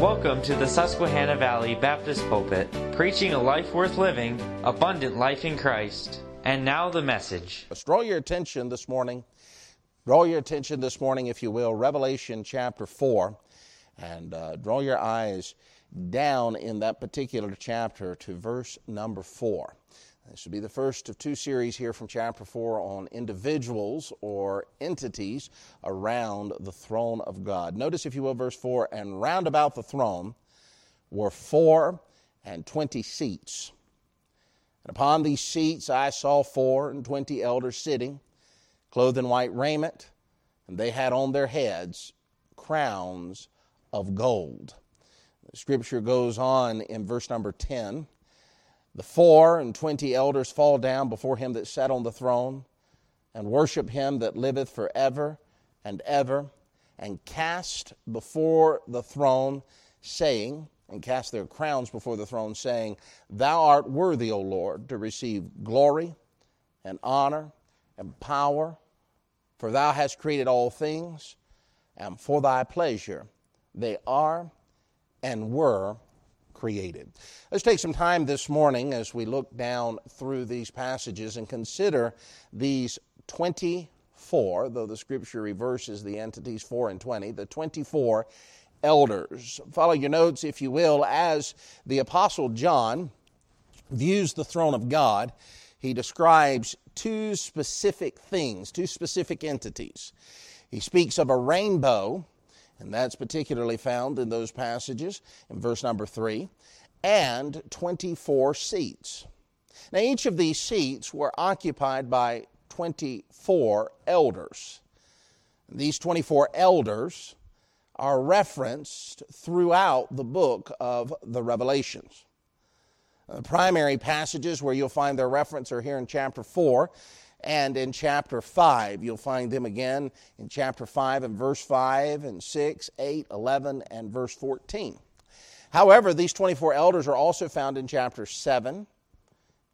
Welcome to the Susquehanna Valley Baptist Pulpit, preaching a life worth living, abundant life in Christ. And now the message. Let's draw your attention this morning. Draw your attention this morning, if you will, Revelation chapter 4, and uh, draw your eyes down in that particular chapter to verse number 4. This will be the first of two series here from chapter 4 on individuals or entities around the throne of God. Notice, if you will, verse 4 and round about the throne were four and twenty seats. And upon these seats I saw four and twenty elders sitting, clothed in white raiment, and they had on their heads crowns of gold. The scripture goes on in verse number 10 the four and twenty elders fall down before him that sat on the throne and worship him that liveth for ever and ever, and cast before the throne, saying, and cast their crowns before the throne, saying, Thou art worthy, O Lord, to receive glory and honor and power, for thou hast created all things, and for thy pleasure they are and were created. Let's take some time this morning as we look down through these passages and consider these 24, though the scripture reverses the entities 4 and 20, the 24 elders. Follow your notes, if you will, as the Apostle John views the throne of God. He describes two specific things, two specific entities. He speaks of a rainbow and that's particularly found in those passages in verse number 3, and 24 seats. Now, each of these seats were occupied by 24 elders. These 24 elders are referenced throughout the book of the Revelations. The primary passages where you'll find their reference are here in chapter 4 and in chapter 5. You'll find them again in chapter 5 and verse 5 and 6, 8, 11, and verse 14. However, these 24 elders are also found in chapter 7,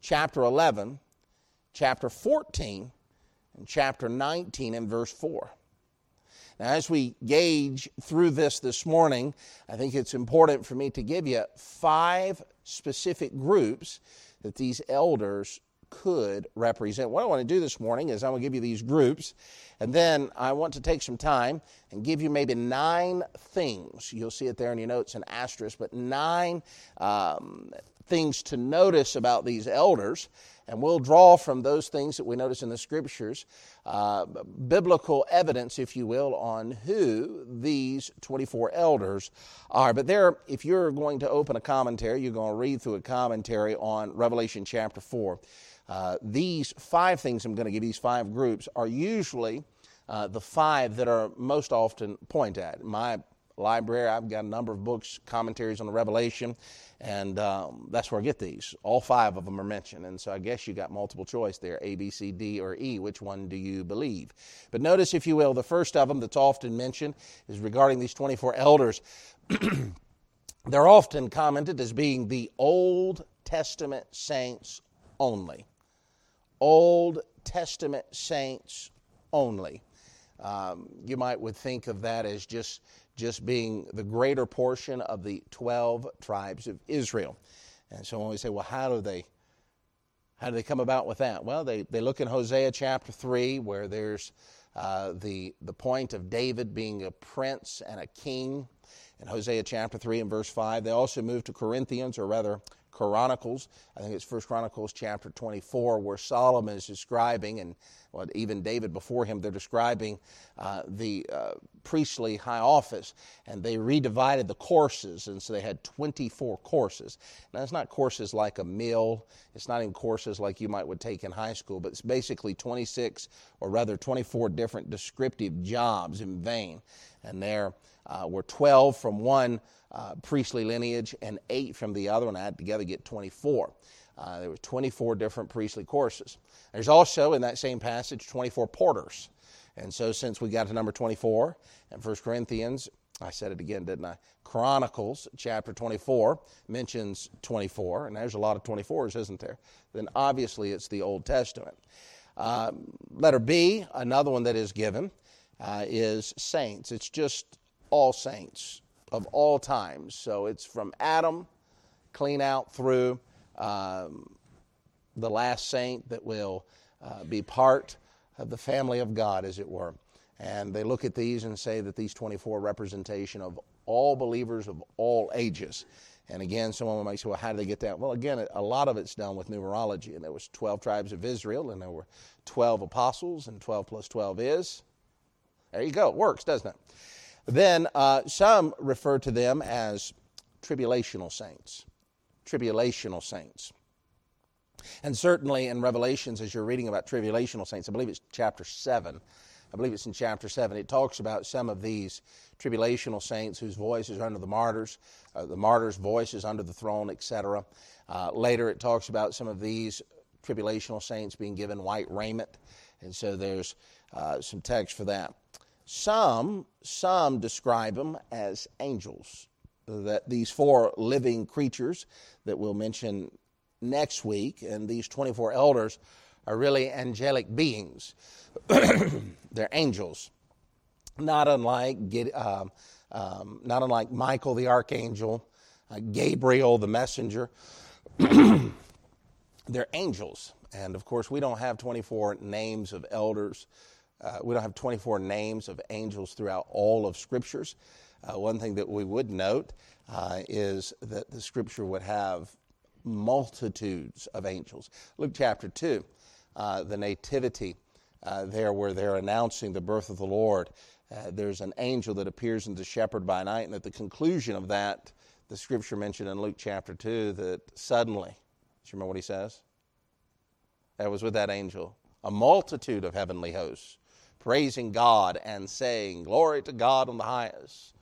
chapter 11, chapter 14, and chapter 19 and verse 4. Now, as we gauge through this this morning, I think it's important for me to give you five specific groups that these elders could represent. What I want to do this morning is I want to give you these groups, and then I want to take some time and give you maybe nine things. You'll see it there in your notes, an asterisk, but nine um, things to notice about these elders. And we'll draw from those things that we notice in the scriptures uh, biblical evidence, if you will, on who these 24 elders are. But there, if you're going to open a commentary, you're going to read through a commentary on Revelation chapter 4. Uh, these five things I'm going to give, these five groups, are usually uh, the five that are most often pointed at. My library, I've got a number of books, commentaries on the Revelation, and um, that's where I get these. All five of them are mentioned, and so I guess you got multiple choice there A, B, C, D, or E. Which one do you believe? But notice, if you will, the first of them that's often mentioned is regarding these 24 elders. They're often commented as being the Old Testament saints only. Old Testament saints only. Um, you might would think of that as just just being the greater portion of the 12 tribes of Israel. And so when we say, well, how do they how do they come about with that? Well, they, they look in Hosea chapter 3, where there's uh, the, the point of David being a prince and a king. In Hosea chapter 3 and verse 5, they also move to Corinthians, or rather Chronicles. I think it's First Chronicles chapter 24, where Solomon is describing, and well, even David before him, they're describing uh, the uh, priestly high office, and they redivided the courses, and so they had 24 courses. Now, it's not courses like a mill, it's not even courses like you might would take in high school, but it's basically 26, or rather 24 different descriptive jobs in vain, and there uh, were 12 from one uh, priestly lineage and eight from the other one. had together, get 24. Uh, there were 24 different priestly courses. There's also in that same passage 24 porters. And so, since we got to number 24 and 1 Corinthians, I said it again, didn't I? Chronicles chapter 24 mentions 24, and there's a lot of 24s, isn't there? Then obviously it's the Old Testament. Uh, letter B, another one that is given, uh, is saints. It's just all saints of all times. So it's from Adam clean out through um, the last saint that will uh, be part of the family of God, as it were. And they look at these and say that these 24 representation of all believers of all ages. And again, someone might say, well, how do they get that? Well, again, a lot of it's done with numerology. And there was 12 tribes of Israel, and there were 12 apostles, and 12 plus 12 is. There you go. It works, doesn't it? Then uh, some refer to them as tribulational saints. Tribulational saints. And certainly in Revelations, as you're reading about tribulational saints, I believe it's chapter 7. I believe it's in chapter 7. It talks about some of these tribulational saints whose voices are under the martyrs, uh, the martyrs' voices under the throne, etc. Uh, later, it talks about some of these tribulational saints being given white raiment, and so there's uh, some text for that. Some, some describe them as angels. That these four living creatures that we'll mention next week, and these 24 elders are really angelic beings. They're angels, not unlike um, um, not unlike Michael the archangel, uh, Gabriel the messenger. They're angels, and of course, we don't have 24 names of elders. Uh, we don't have 24 names of angels throughout all of scriptures. Uh, one thing that we would note uh, is that the scripture would have multitudes of angels. Luke chapter 2, uh, the nativity uh, there where they're announcing the birth of the Lord. Uh, there's an angel that appears in the shepherd by night, and at the conclusion of that, the scripture mentioned in Luke chapter 2 that suddenly, do you remember what he says? That was with that angel. A multitude of heavenly hosts praising God and saying, Glory to God on the highest,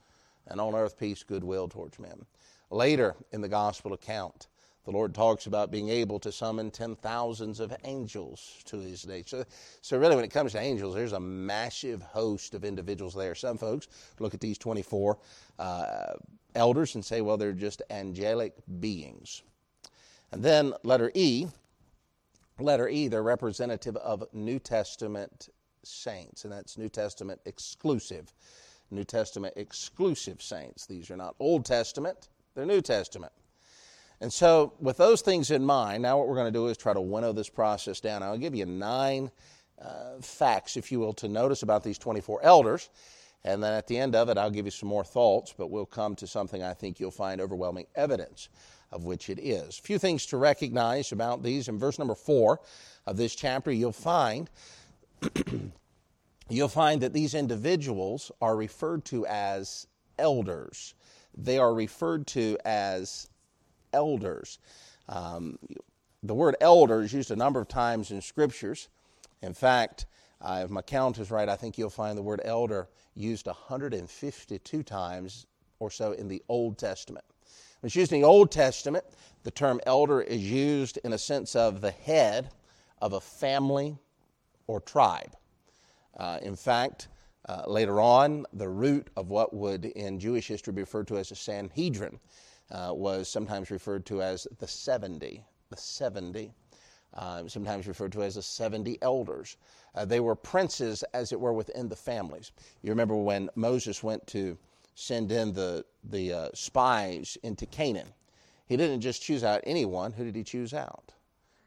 and on earth peace, goodwill towards men. Later in the gospel account, the Lord talks about being able to summon ten thousands of angels to his name. So, so, really, when it comes to angels, there's a massive host of individuals there. Some folks look at these 24 uh, elders and say, well, they're just angelic beings. And then letter E, letter E, they're representative of New Testament saints, and that's New Testament exclusive. New Testament exclusive saints. These are not Old Testament, they're New Testament. And so, with those things in mind, now what we're going to do is try to winnow this process down. I'll give you nine uh, facts, if you will, to notice about these 24 elders. And then at the end of it, I'll give you some more thoughts, but we'll come to something I think you'll find overwhelming evidence of which it is. A few things to recognize about these. In verse number four of this chapter, you'll find. you'll find that these individuals are referred to as elders. They are referred to as elders. Um, the word elder is used a number of times in scriptures. In fact, uh, if my count is right, I think you'll find the word elder used 152 times or so in the Old Testament. When it's used in the Old Testament, the term elder is used in a sense of the head of a family or tribe. Uh, in fact, uh, later on, the root of what would in Jewish history be referred to as a Sanhedrin uh, was sometimes referred to as the 70. The 70. Uh, sometimes referred to as the 70 elders. Uh, they were princes, as it were, within the families. You remember when Moses went to send in the, the uh, spies into Canaan, he didn't just choose out anyone. Who did he choose out?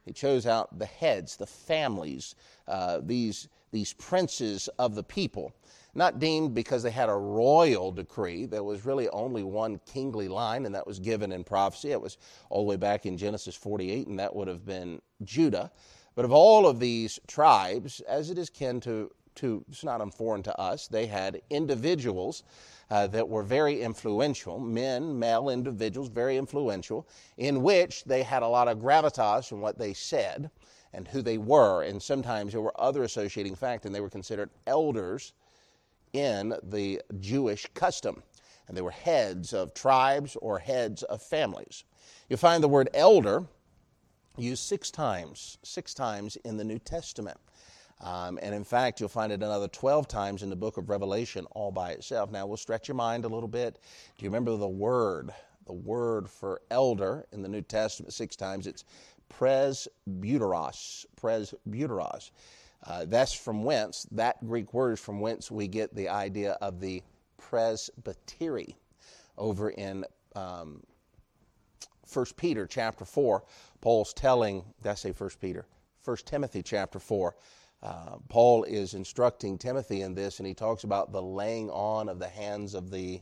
He chose out the heads, the families, uh, these, these princes of the people not deemed because they had a royal decree. There was really only one kingly line, and that was given in prophecy. It was all the way back in Genesis 48, and that would have been Judah. But of all of these tribes, as it is kin to, to it's not unforeign to us, they had individuals uh, that were very influential, men, male individuals, very influential, in which they had a lot of gravitas in what they said and who they were. And sometimes there were other associating facts, and they were considered elders in the Jewish custom. And they were heads of tribes or heads of families. You find the word elder used six times, six times in the New Testament. Um, and in fact, you'll find it another 12 times in the book of Revelation all by itself. Now, we'll stretch your mind a little bit. Do you remember the word? The word for elder in the New Testament six times. It's presbyteros. Presbyteros. Uh, that's from whence, that Greek word is from whence we get the idea of the presbytery. over in um, 1 Peter chapter 4. Paul's telling, did I say 1 Peter? 1 Timothy chapter 4. Uh, Paul is instructing Timothy in this, and he talks about the laying on of the hands of the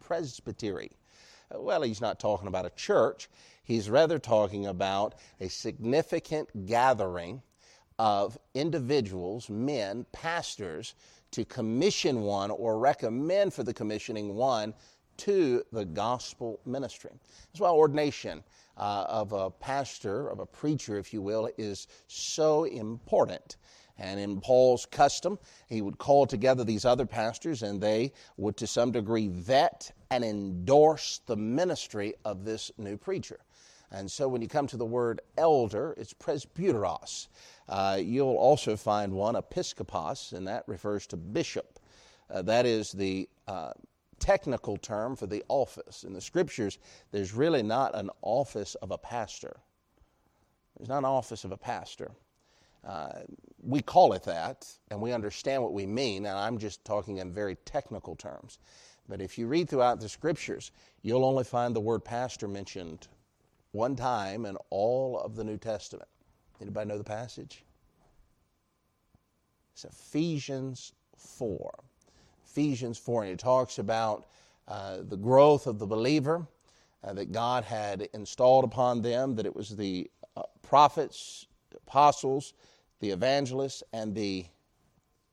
presbytery. Well, he's not talking about a church. He's rather talking about a significant gathering of individuals, men, pastors, to commission one or recommend for the commissioning one to the gospel ministry. That's why ordination uh, of a pastor, of a preacher, if you will, is so important. And in Paul's custom, he would call together these other pastors, and they would, to some degree, vet and endorse the ministry of this new preacher. And so when you come to the word elder, it's presbyteros. Uh, you'll also find one, episkopos, and that refers to bishop. Uh, that is the uh, technical term for the office. In the scriptures, there's really not an office of a pastor. There's not an office of a pastor. Uh, we call it that, and we understand what we mean, and I'm just talking in very technical terms. But if you read throughout the scriptures, you'll only find the word pastor mentioned one time in all of the New Testament. Anybody know the passage? It's Ephesians 4. Ephesians 4, and it talks about uh, the growth of the believer uh, that God had installed upon them, that it was the uh, prophets, apostles, the evangelists, and the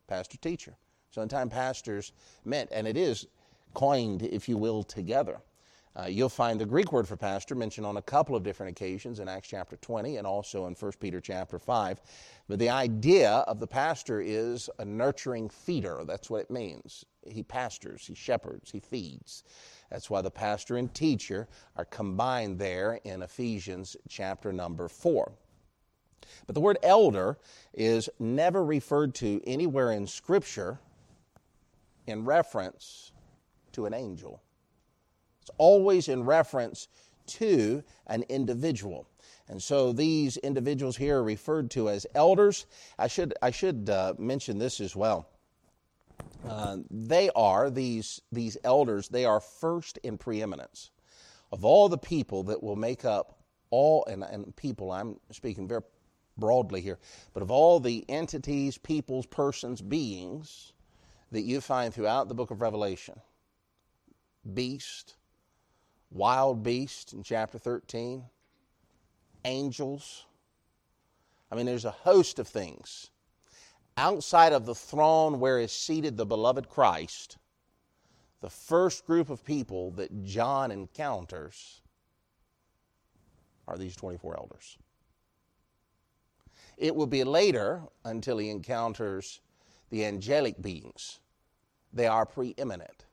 pastor teacher. So, in time, pastors meant, and it is coined, if you will, together. Uh, you'll find the Greek word for pastor mentioned on a couple of different occasions in Acts chapter 20 and also in 1 Peter chapter 5. But the idea of the pastor is a nurturing feeder. That's what it means. He pastors, he shepherds, he feeds. That's why the pastor and teacher are combined there in Ephesians chapter number 4. But the word elder is never referred to anywhere in Scripture in reference to an angel. It's always in reference to an individual. And so these individuals here are referred to as elders. I should, I should uh, mention this as well. Uh, they are, these, these elders, they are first in preeminence. Of all the people that will make up all, and, and people, I'm speaking very broadly here, but of all the entities, peoples, persons, beings that you find throughout the book of Revelation, beast, wild beast in chapter 13, angels. I mean, there's a host of things. Outside of the throne where is seated the beloved Christ, the first group of people that John encounters are these 24 elders. It will be later until he encounters the angelic beings. They are preeminent.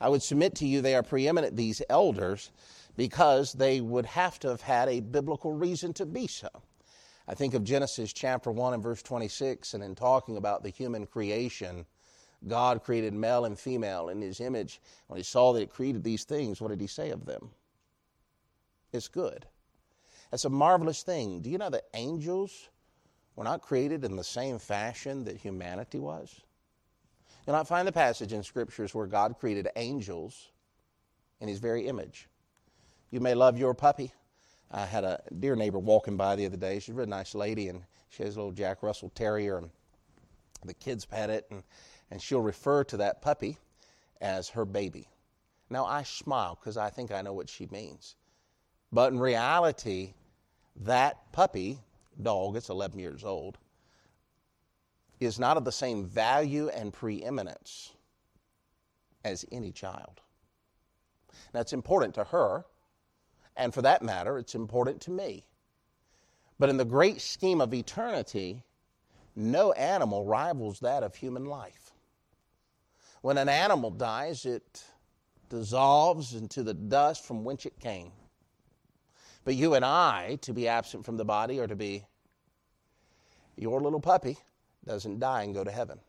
I would submit to you they are preeminent, these elders, because they would have to have had a biblical reason to be so. I think of Genesis chapter 1 and verse 26, and in talking about the human creation, God created male and female in his image. When he saw that it created these things, what did he say of them? It's good. That's a marvelous thing. Do you know that angels were not created in the same fashion that humanity was? You'll not find the passage in scriptures where God created angels in his very image. You may love your puppy. I had a dear neighbor walking by the other day. She's a really nice lady, and she has a little Jack Russell Terrier, and the kids pet it, and, and she'll refer to that puppy as her baby. Now, I smile because I think I know what she means. But in reality, that puppy, dog, it's 11 years old, is not of the same value and preeminence as any child. Now, it's important to her, and for that matter, it's important to me. But in the great scheme of eternity, no animal rivals that of human life. When an animal dies, it dissolves into the dust from whence it came. But you and I, to be absent from the body, or to be your little puppy, doesn't die and go to heaven.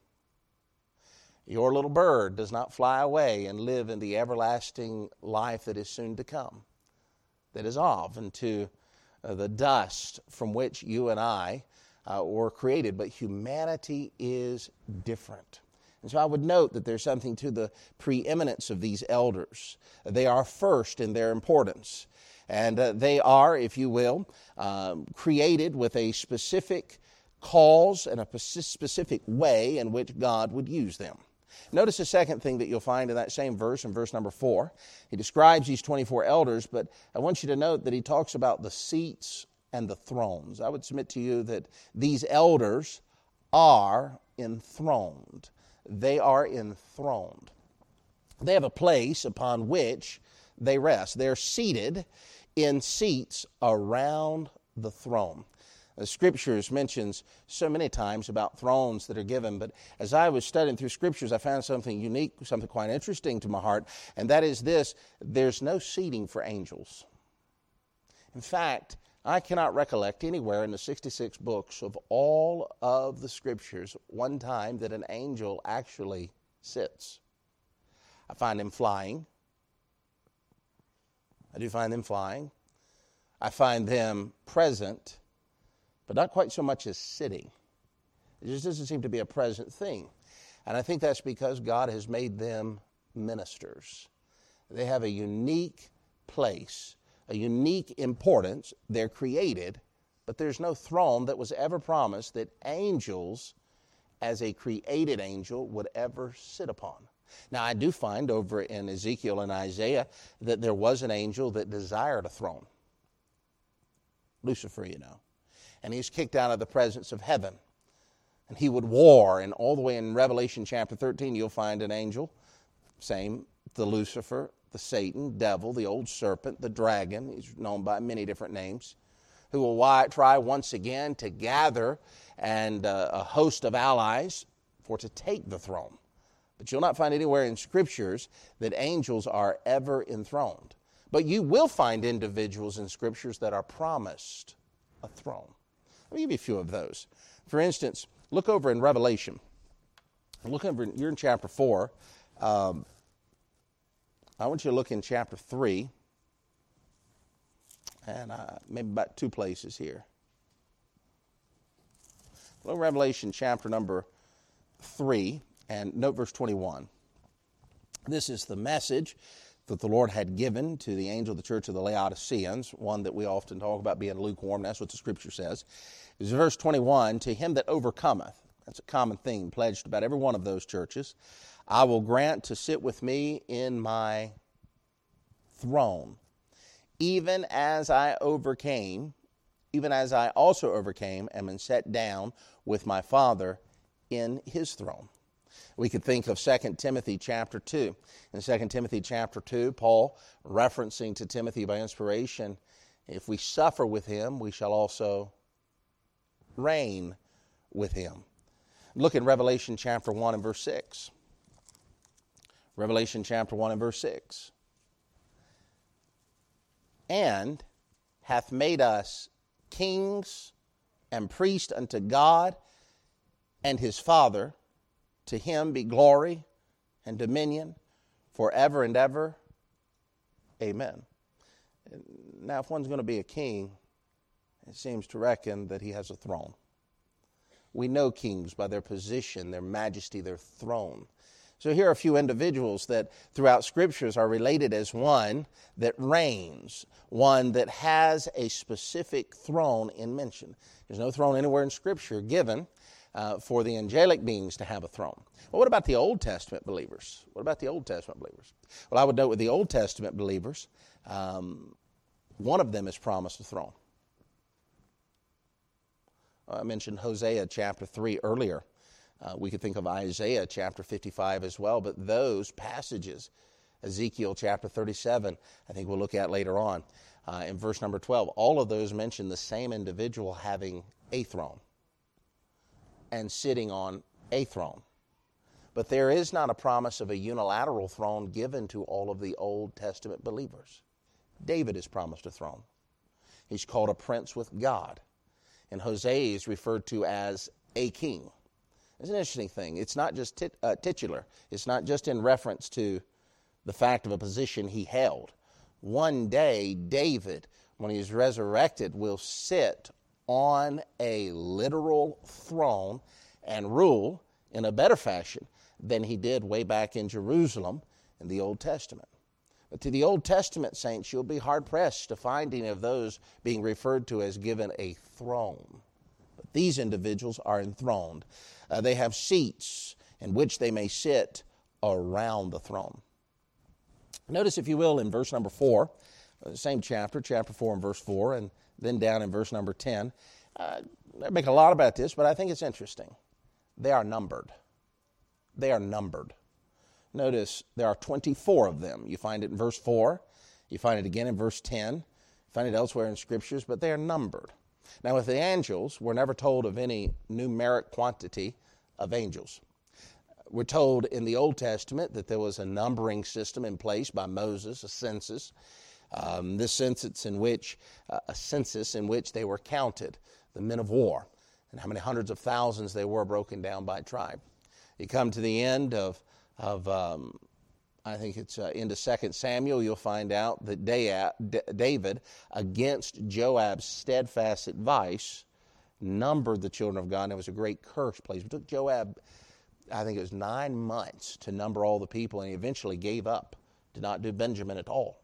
Your little bird does not fly away and live in the everlasting life that is soon to come, that is off into uh, the dust from which you and I uh, were created. But humanity is different. And so I would note that there's something to the preeminence of these elders. They are first in their importance. And uh, they are, if you will, um, created with a specific cause and a specific way in which God would use them. Notice the second thing that you'll find in that same verse, in verse number four. He describes these 24 elders, but I want you to note that he talks about the seats and the thrones. I would submit to you that these elders are enthroned. They are enthroned. They have a place upon which they rest. They're seated in seats around the throne. The scriptures mentions so many times about thrones that are given, but as I was studying through scriptures, I found something unique, something quite interesting to my heart, and that is this there's no seating for angels. In fact, I cannot recollect anywhere in the 66 books of all of the scriptures one time that an angel actually sits. I find them flying. I do find them flying. I find them present but not quite so much as sitting. It just doesn't seem to be a present thing. And I think that's because God has made them ministers. They have a unique place, a unique importance. They're created, but there's no throne that was ever promised that angels, as a created angel, would ever sit upon. Now, I do find over in Ezekiel and Isaiah that there was an angel that desired a throne. Lucifer, you know and he's kicked out of the presence of heaven. And he would war, and all the way in Revelation chapter 13, you'll find an angel, same, the Lucifer, the Satan, devil, the old serpent, the dragon, he's known by many different names, who will try once again to gather and uh, a host of allies for to take the throne. But you'll not find anywhere in scriptures that angels are ever enthroned. But you will find individuals in scriptures that are promised a throne. Let me give you a few of those. For instance, look over in Revelation. Look over, you're in chapter 4. Um, I want you to look in chapter 3, and uh, maybe about two places here. Look at Revelation chapter number 3, and note verse 21. This is the message that the Lord had given to the angel of the church of the Laodiceans, one that we often talk about being lukewarm. That's what the scripture says. Is verse 21 To him that overcometh, that's a common theme pledged about every one of those churches, I will grant to sit with me in my throne, even as I overcame, even as I also overcame and been set down with my Father in his throne. We could think of 2 Timothy chapter 2. In 2 Timothy chapter 2, Paul referencing to Timothy by inspiration, if we suffer with him, we shall also reign with him. Look in Revelation chapter 1 and verse 6. Revelation chapter 1 and verse 6. And hath made us kings and priests unto God and his Father to him be glory and dominion forever and ever. Amen. Now, if one's going to be a king, it seems to reckon that he has a throne. We know kings by their position, their majesty, their throne. So here are a few individuals that throughout scriptures are related as one that reigns, one that has a specific throne in mention. There's no throne anywhere in scripture given uh, for the angelic beings to have a throne. Well, what about the Old Testament believers? What about the Old Testament believers? Well, I would note with the Old Testament believers, um, one of them is promised a throne. I mentioned Hosea chapter 3 earlier. Uh, we could think of Isaiah chapter 55 as well, but those passages, Ezekiel chapter 37, I think we'll look at later on, uh, in verse number 12, all of those mention the same individual having a throne and sitting on a throne. But there is not a promise of a unilateral throne given to all of the Old Testament believers. David is promised a throne. He's called a prince with God. And Hosea is referred to as a king. It's an interesting thing. It's not just tit, uh, titular, it's not just in reference to the fact of a position he held. One day, David, when he's resurrected, will sit on a literal throne and rule in a better fashion than he did way back in Jerusalem in the Old Testament. But to the Old Testament saints, you'll be hard pressed to find any of those being referred to as given a throne. But these individuals are enthroned. Uh, they have seats in which they may sit around the throne. Notice, if you will, in verse number 4, uh, same chapter, chapter 4 and verse 4, and then down in verse number 10. Uh, I make a lot about this, but I think it's interesting. They are numbered. They are numbered. Notice there are 24 of them. You find it in verse 4, you find it again in verse 10, you find it elsewhere in scriptures, but they are numbered. Now, with the angels, we're never told of any numeric quantity of angels. We're told in the Old Testament that there was a numbering system in place by Moses, a census. Um, this census in which uh, a census in which they were counted, the men of war, and how many hundreds of thousands they were broken down by tribe. You come to the end of of um, I think it's uh, into Second Samuel, you'll find out that David, against Joab's steadfast advice, numbered the children of God, and it was a great curse place. It took Joab, I think it was nine months to number all the people, and he eventually gave up, did not do Benjamin at all.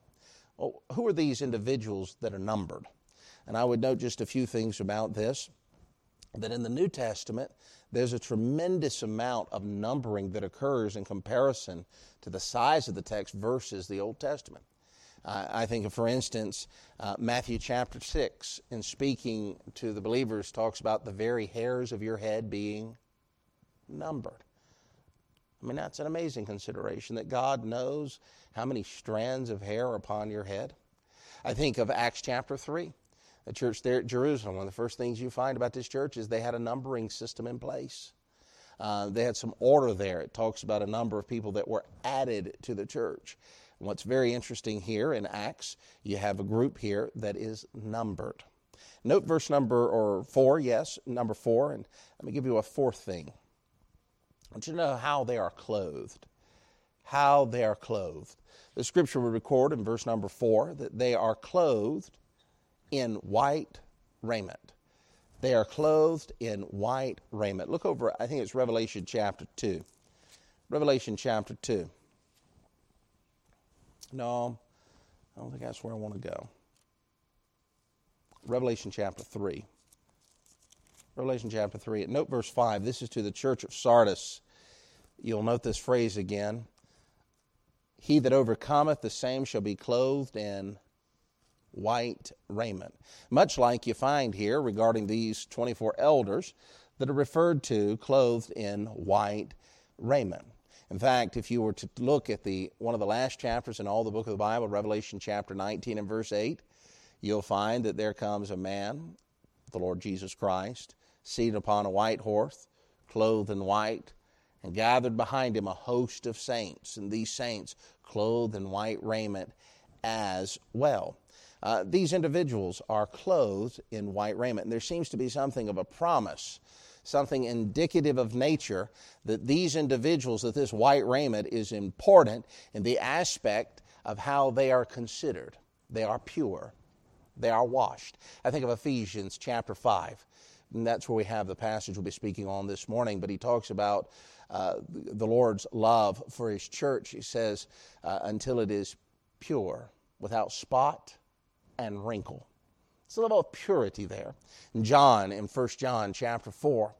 Well, who are these individuals that are numbered? And I would note just a few things about this that in the New Testament, there's a tremendous amount of numbering that occurs in comparison to the size of the text versus the Old Testament. Uh, I think, for instance, uh, Matthew chapter 6, in speaking to the believers, talks about the very hairs of your head being numbered. I mean, that's an amazing consideration that God knows how many strands of hair are upon your head. I think of Acts chapter 3 the church there at Jerusalem, one of the first things you find about this church is they had a numbering system in place. Uh, they had some order there. It talks about a number of people that were added to the church. And what's very interesting here in Acts, you have a group here that is numbered. Note verse number or four, yes, number four, and let me give you a fourth thing. I want you to know how they are clothed. How they are clothed. The scripture will record in verse number four that they are clothed in white raiment. They are clothed in white raiment. Look over, I think it's Revelation chapter 2. Revelation chapter 2. No, I don't think that's where I want to go. Revelation chapter 3. Revelation chapter 3. Note verse 5. This is to the church of Sardis. You'll note this phrase again. He that overcometh, the same shall be clothed in white raiment. Much like you find here regarding these 24 elders that are referred to clothed in white raiment. In fact, if you were to look at the one of the last chapters in all the book of the Bible, Revelation chapter 19 and verse 8, you'll find that there comes a man, the Lord Jesus Christ, seated upon a white horse, clothed in white, and gathered behind him a host of saints, and these saints clothed in white raiment as well. Uh, these individuals are clothed in white raiment. And there seems to be something of a promise, something indicative of nature that these individuals, that this white raiment is important in the aspect of how they are considered. They are pure, they are washed. I think of Ephesians chapter 5. And that's where we have the passage we'll be speaking on this morning. But he talks about uh, the Lord's love for his church. He says, uh, until it is pure, without spot, and wrinkle. It's a level of purity there. John, in 1 John chapter 4,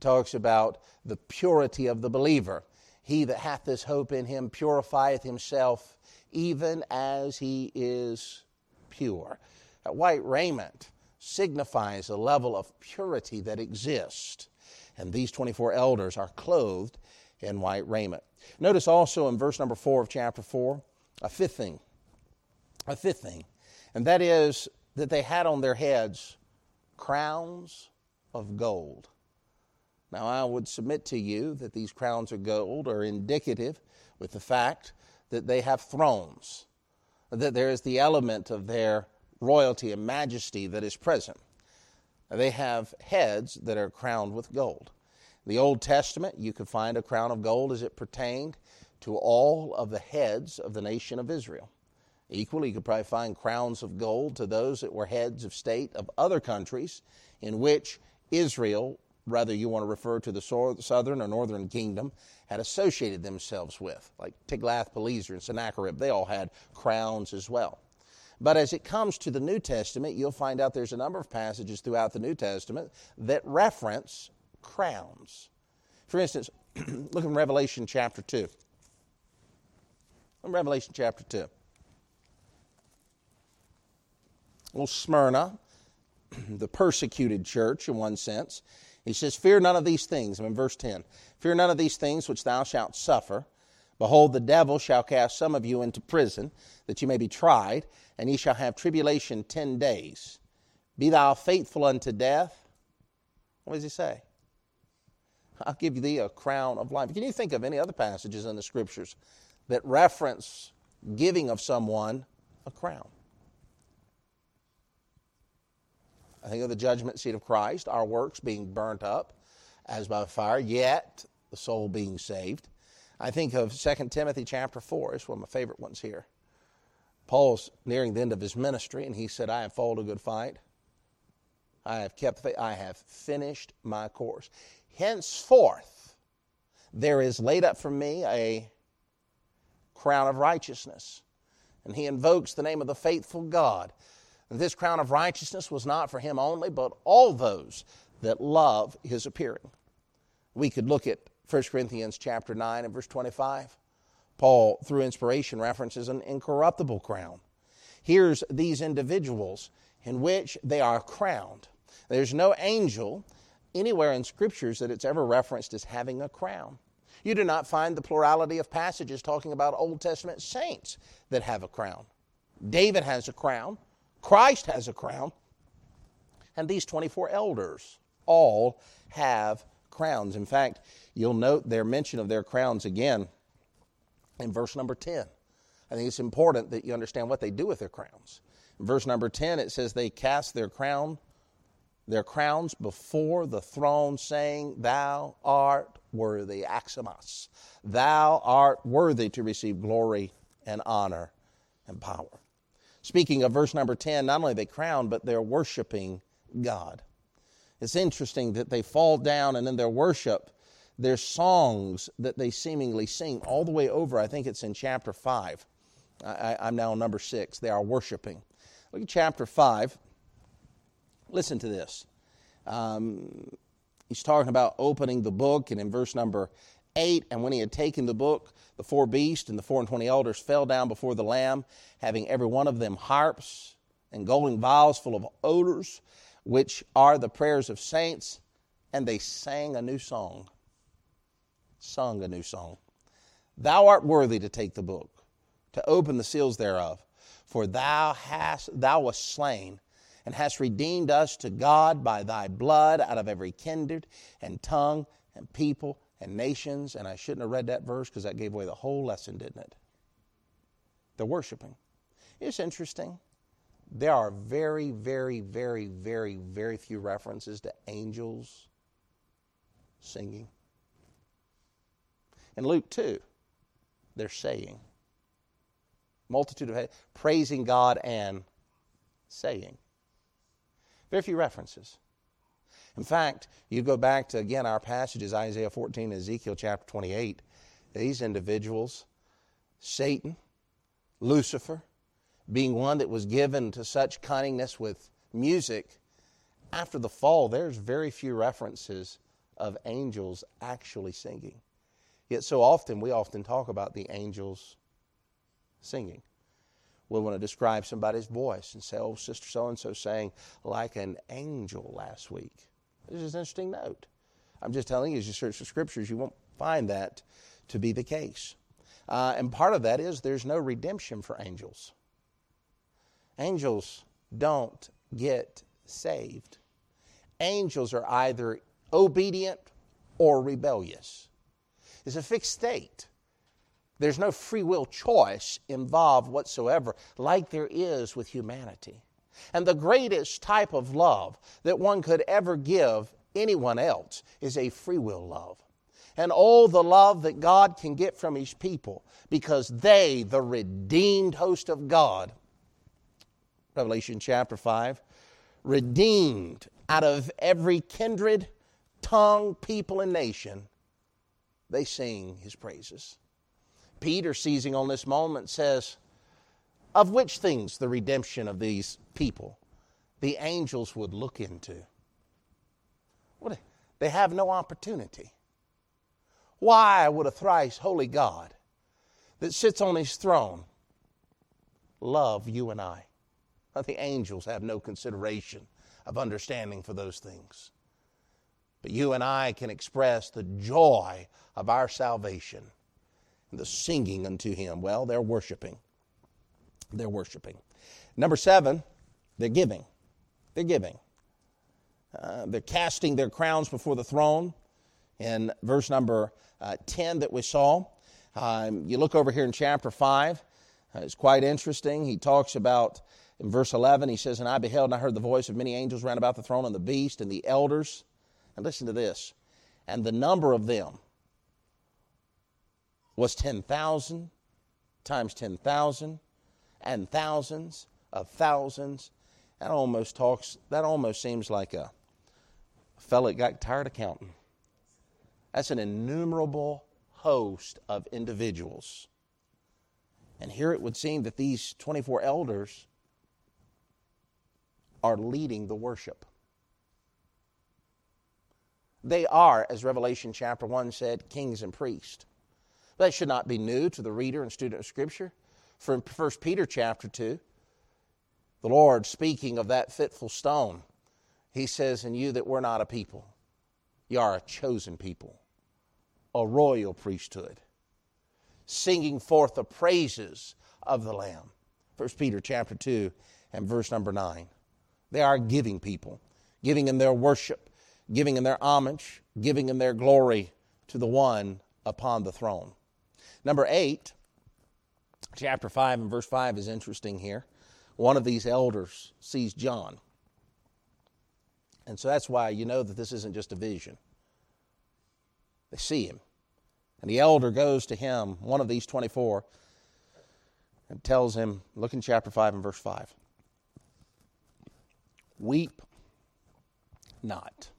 talks about the purity of the believer. He that hath this hope in him purifieth himself even as he is pure. That white raiment signifies a level of purity that exists. And these 24 elders are clothed in white raiment. Notice also in verse number 4 of chapter 4, a fifth thing. A fifth thing and that is that they had on their heads crowns of gold. Now, I would submit to you that these crowns of gold are indicative with the fact that they have thrones, that there is the element of their royalty and majesty that is present. They have heads that are crowned with gold. The Old Testament, you could find a crown of gold as it pertained to all of the heads of the nation of Israel. Equally, you could probably find crowns of gold to those that were heads of state of other countries in which Israel whether you want to refer to the southern or northern kingdom, had associated themselves with, like Tiglath-Pileser and Sennacherib. They all had crowns as well. But as it comes to the New Testament, you'll find out there's a number of passages throughout the New Testament that reference crowns. For instance, look in Revelation chapter 2. In Revelation chapter 2. Well, Smyrna, the persecuted church in one sense, he says, Fear none of these things. I'm in verse 10. Fear none of these things which thou shalt suffer. Behold, the devil shall cast some of you into prison, that you may be tried, and ye shall have tribulation ten days. Be thou faithful unto death. What does he say? I'll give thee a crown of life. Can you think of any other passages in the scriptures that reference giving of someone a crown? I think of the judgment seat of Christ, our works being burnt up as by fire, yet the soul being saved. I think of 2 Timothy chapter 4. It's one of my favorite ones here. Paul's nearing the end of his ministry, and he said, I have fought a good fight. I have kept the faith. I have finished my course. Henceforth, there is laid up for me a crown of righteousness. And he invokes the name of the faithful God this crown of righteousness was not for him only, but all those that love his appearing. We could look at 1 Corinthians chapter 9 and verse 25. Paul, through inspiration, references an incorruptible crown. Here's these individuals in which they are crowned. There's no angel anywhere in scriptures that it's ever referenced as having a crown. You do not find the plurality of passages talking about Old Testament saints that have a crown. David has a crown. Christ has a crown, and these 24 elders all have crowns. In fact, you'll note their mention of their crowns again in verse number 10. I think it's important that you understand what they do with their crowns. In verse number 10, it says, They cast their crown, their crowns before the throne, saying, Thou art worthy, Aximas. Thou art worthy to receive glory and honor and power. Speaking of verse number 10, not only they crown, but they're worshiping God. It's interesting that they fall down and in their worship, there's songs that they seemingly sing all the way over. I think it's in chapter 5. I, am now number 6. They are worshiping. Look at chapter 5. Listen to this. Um, he's talking about opening the book, and in verse number 8, and when he had taken the book, the four beasts and the four and twenty elders fell down before the Lamb, having every one of them harps and golden vials full of odors, which are the prayers of saints, and they sang a new song. Sung a new song. Thou art worthy to take the book, to open the seals thereof, for thou hast thou wast slain and hast redeemed us to God by thy blood out of every kindred and tongue and people and nations, and I shouldn't have read that verse because that gave away the whole lesson, didn't it? They're worshiping. It's interesting. There are very, very, very, very, very few references to angels singing. In Luke 2, they're saying. Multitude of praising God and saying. Very few references. In fact, you go back to, again, our passages, Isaiah 14 and Ezekiel chapter 28. These individuals, Satan, Lucifer, being one that was given to such cunningness with music, after the fall, there's very few references of angels actually singing. Yet, so often, we often talk about the angels singing. We want to describe somebody's voice and say, oh, Sister so and so sang like an angel last week. This is an interesting note. I'm just telling you, as you search the scriptures, you won't find that to be the case. Uh, and part of that is there's no redemption for angels. Angels don't get saved. Angels are either obedient or rebellious. It's a fixed state. There's no free will choice involved whatsoever, like there is with humanity. And the greatest type of love that one could ever give anyone else is a free will love. And all the love that God can get from His people because they, the redeemed host of God, Revelation chapter 5, redeemed out of every kindred, tongue, people, and nation, they sing his praises. Peter, seizing on this moment, says, Of which things the redemption of these people the angels would look into? What, they have no opportunity. Why would a thrice holy God that sits on his throne love you and I? The angels have no consideration of understanding for those things. But you and I can express the joy of our salvation and the singing unto him. Well, they're worshiping. They're worshiping. Number seven, they're giving. They're giving. Uh, they're casting their crowns before the throne in verse number uh, 10 that we saw. Um, you look over here in chapter 5, uh, it's quite interesting. He talks about, in verse 11, he says, And I beheld and I heard the voice of many angels round about the throne and the beast and the elders. And listen to this. And the number of them was 10,000 times 10,000 and thousands of thousands. That almost talks, that almost seems like a fella that got tired of counting. That's an innumerable host of individuals. And here it would seem that these 24 elders are leading the worship. They are, as Revelation chapter 1 said, kings and priests. That should not be new to the reader and student of Scripture. From 1 Peter chapter 2, the Lord speaking of that fitful stone, he says, In you that we're not a people, you are a chosen people, a royal priesthood, singing forth the praises of the Lamb. 1 Peter chapter 2 and verse number 9. They are giving people, giving in their worship, giving in their homage, giving in their glory to the one upon the throne. Number 8, chapter 5 and verse 5 is interesting here. One of these elders sees John. And so that's why you know that this isn't just a vision. They see him. And the elder goes to him, one of these 24, and tells him, look in chapter 5 and verse 5. Weep not.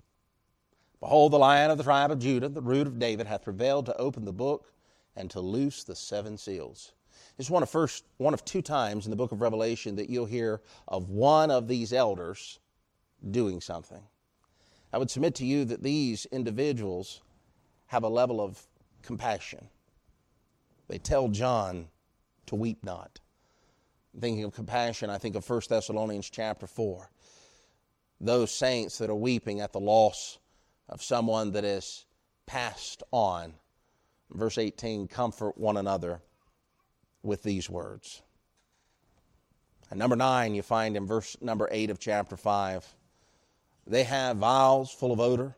Behold, the lion of the tribe of Judah, the root of David, hath prevailed to open the book and to loose the seven seals. It's one of first one of two times in the book of Revelation that you'll hear of one of these elders doing something. I would submit to you that these individuals have a level of compassion. They tell John to weep not. Thinking of compassion, I think of 1 Thessalonians chapter 4. Those saints that are weeping at the loss of someone that is passed on. Verse 18 comfort one another with these words. And number 9, you find in verse number 8 of chapter 5. They have vials full of odor.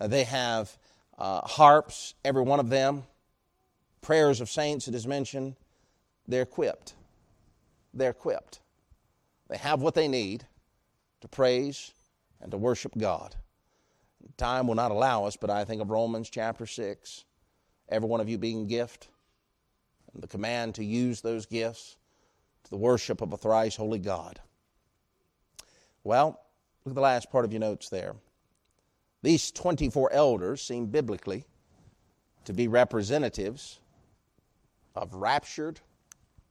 They have uh, harps, every one of them. Prayers of saints, it is mentioned. They're equipped. They're equipped. They have what they need to praise and to worship God. Time will not allow us, but I think of Romans chapter 6. Every one of you being gift, and the command to use those gifts to the worship of a thrice holy God. Well, look at the last part of your notes there. These 24 elders seem biblically to be representatives of raptured,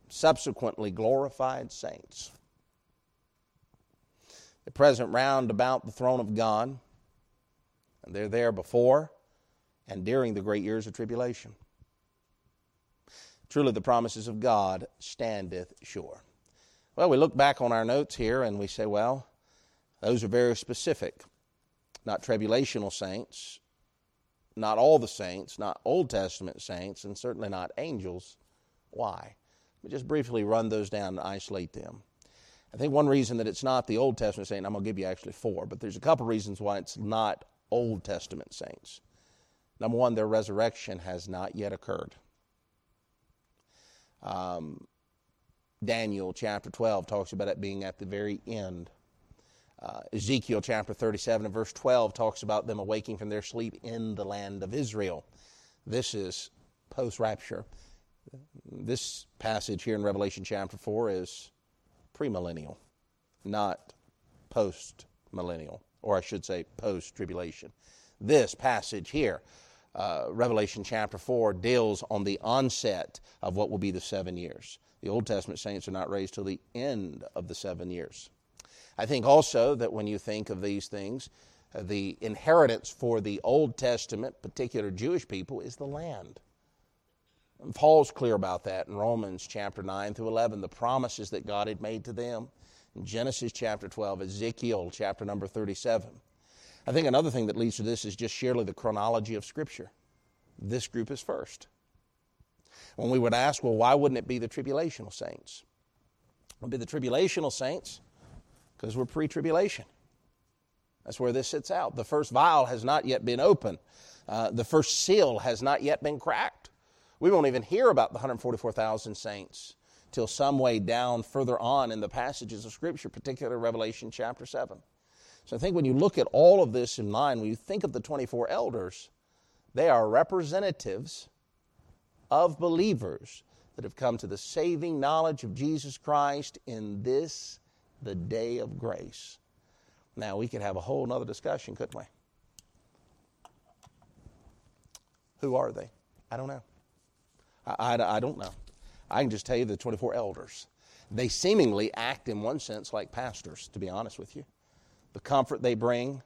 subsequently glorified saints. They're present round about the throne of God, and they're there before and during the great years of tribulation. Truly, the promises of God standeth sure. Well, we look back on our notes here and we say, well, those are very specific. Not tribulational saints, not all the saints, not Old Testament saints, and certainly not angels. Why? Let me just briefly run those down and isolate them. I think one reason that it's not the Old Testament saint, I'm going to give you actually four, but there's a couple reasons why it's not Old Testament saints. Number one, their resurrection has not yet occurred. Um, Daniel chapter 12 talks about it being at the very end. Uh, Ezekiel chapter 37 and verse 12 talks about them awaking from their sleep in the land of Israel. This is post rapture. This passage here in Revelation chapter 4 is premillennial, not post millennial, or I should say post tribulation. This passage here, uh, Revelation chapter 4, deals on the onset of what will be the seven years. The Old Testament saints are not raised till the end of the seven years. I think also that when you think of these things, uh, the inheritance for the Old Testament, particular Jewish people, is the land. Paul's clear about that in Romans chapter 9 through 11, the promises that God had made to them. In Genesis chapter 12, Ezekiel chapter number 37. I think another thing that leads to this is just sheerly the chronology of Scripture. This group is first. When we would ask, well, why wouldn't it be the tribulational saints? It would be the tribulational saints because we're pre tribulation. That's where this sits out. The first vial has not yet been opened, uh, the first seal has not yet been cracked. We won't even hear about the 144,000 saints till some way down further on in the passages of Scripture, particularly Revelation chapter 7. So I think when you look at all of this in mind, when you think of the 24 elders, they are representatives of believers that have come to the saving knowledge of Jesus Christ in this, the day of grace. Now, we could have a whole other discussion, couldn't we? Who are they? I don't know. I, I, I, don't know. I can just tell you the 24 elders. They seemingly act in one sense like pastors, to be honest with you. The comfort they bring,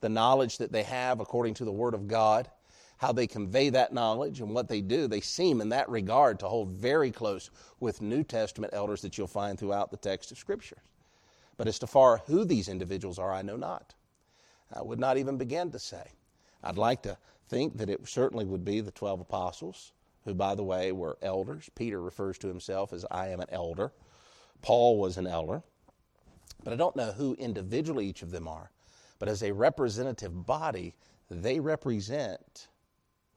the knowledge that they have according to the Word of God, how they convey that knowledge and what they do, they seem in that regard to hold very close with New Testament elders that you'll find throughout the text of Scripture. But as to far who these individuals are, I know not. I would not even begin to say. I'd like to think that it certainly would be the 12 apostles, who, by the way, were elders. Peter refers to himself as I am an elder. Paul was an elder. But I don't know who individually each of them are. But as a representative body, they represent,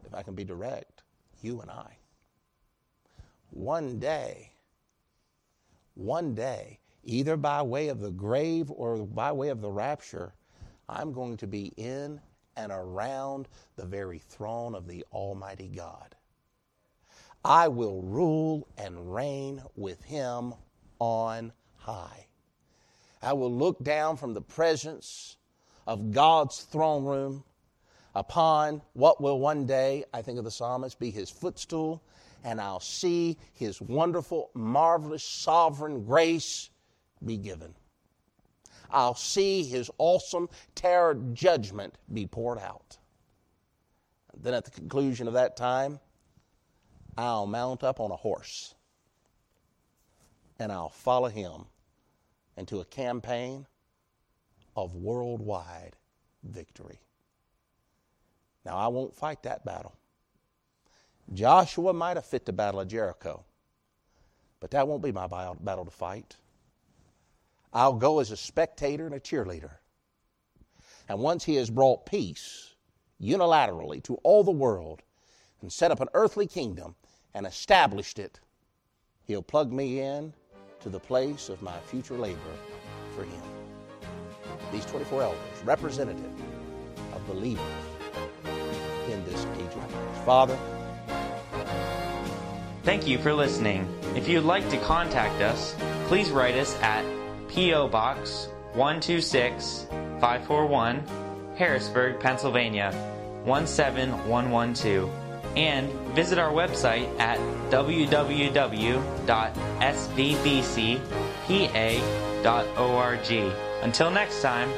if I can be direct, you and I. One day, one day, either by way of the grave or by way of the rapture, I'm going to be in and around the very throne of the Almighty God. I will rule and reign with Him on high. I will look down from the presence of God's throne room upon what will one day, I think of the psalmist, be his footstool, and I'll see his wonderful, marvelous, sovereign grace be given. I'll see his awesome terror judgment be poured out. Then at the conclusion of that time, I'll mount up on a horse and I'll follow him into a campaign of worldwide victory. Now, I won't fight that battle. Joshua might have fit the battle of Jericho, but that won't be my battle to fight. I'll go as a spectator and a cheerleader. And once he has brought peace unilaterally to all the world and set up an earthly kingdom and established it, he'll plug me in to the place of my future labor for him. These 24 elders, representative of believers in this age of grace. Father, Thank you for listening. If you'd like to contact us, please write us at P.O. Box 126 541, Harrisburg, Pennsylvania 17112, and visit our website at www.svbcpa.org. Until next time,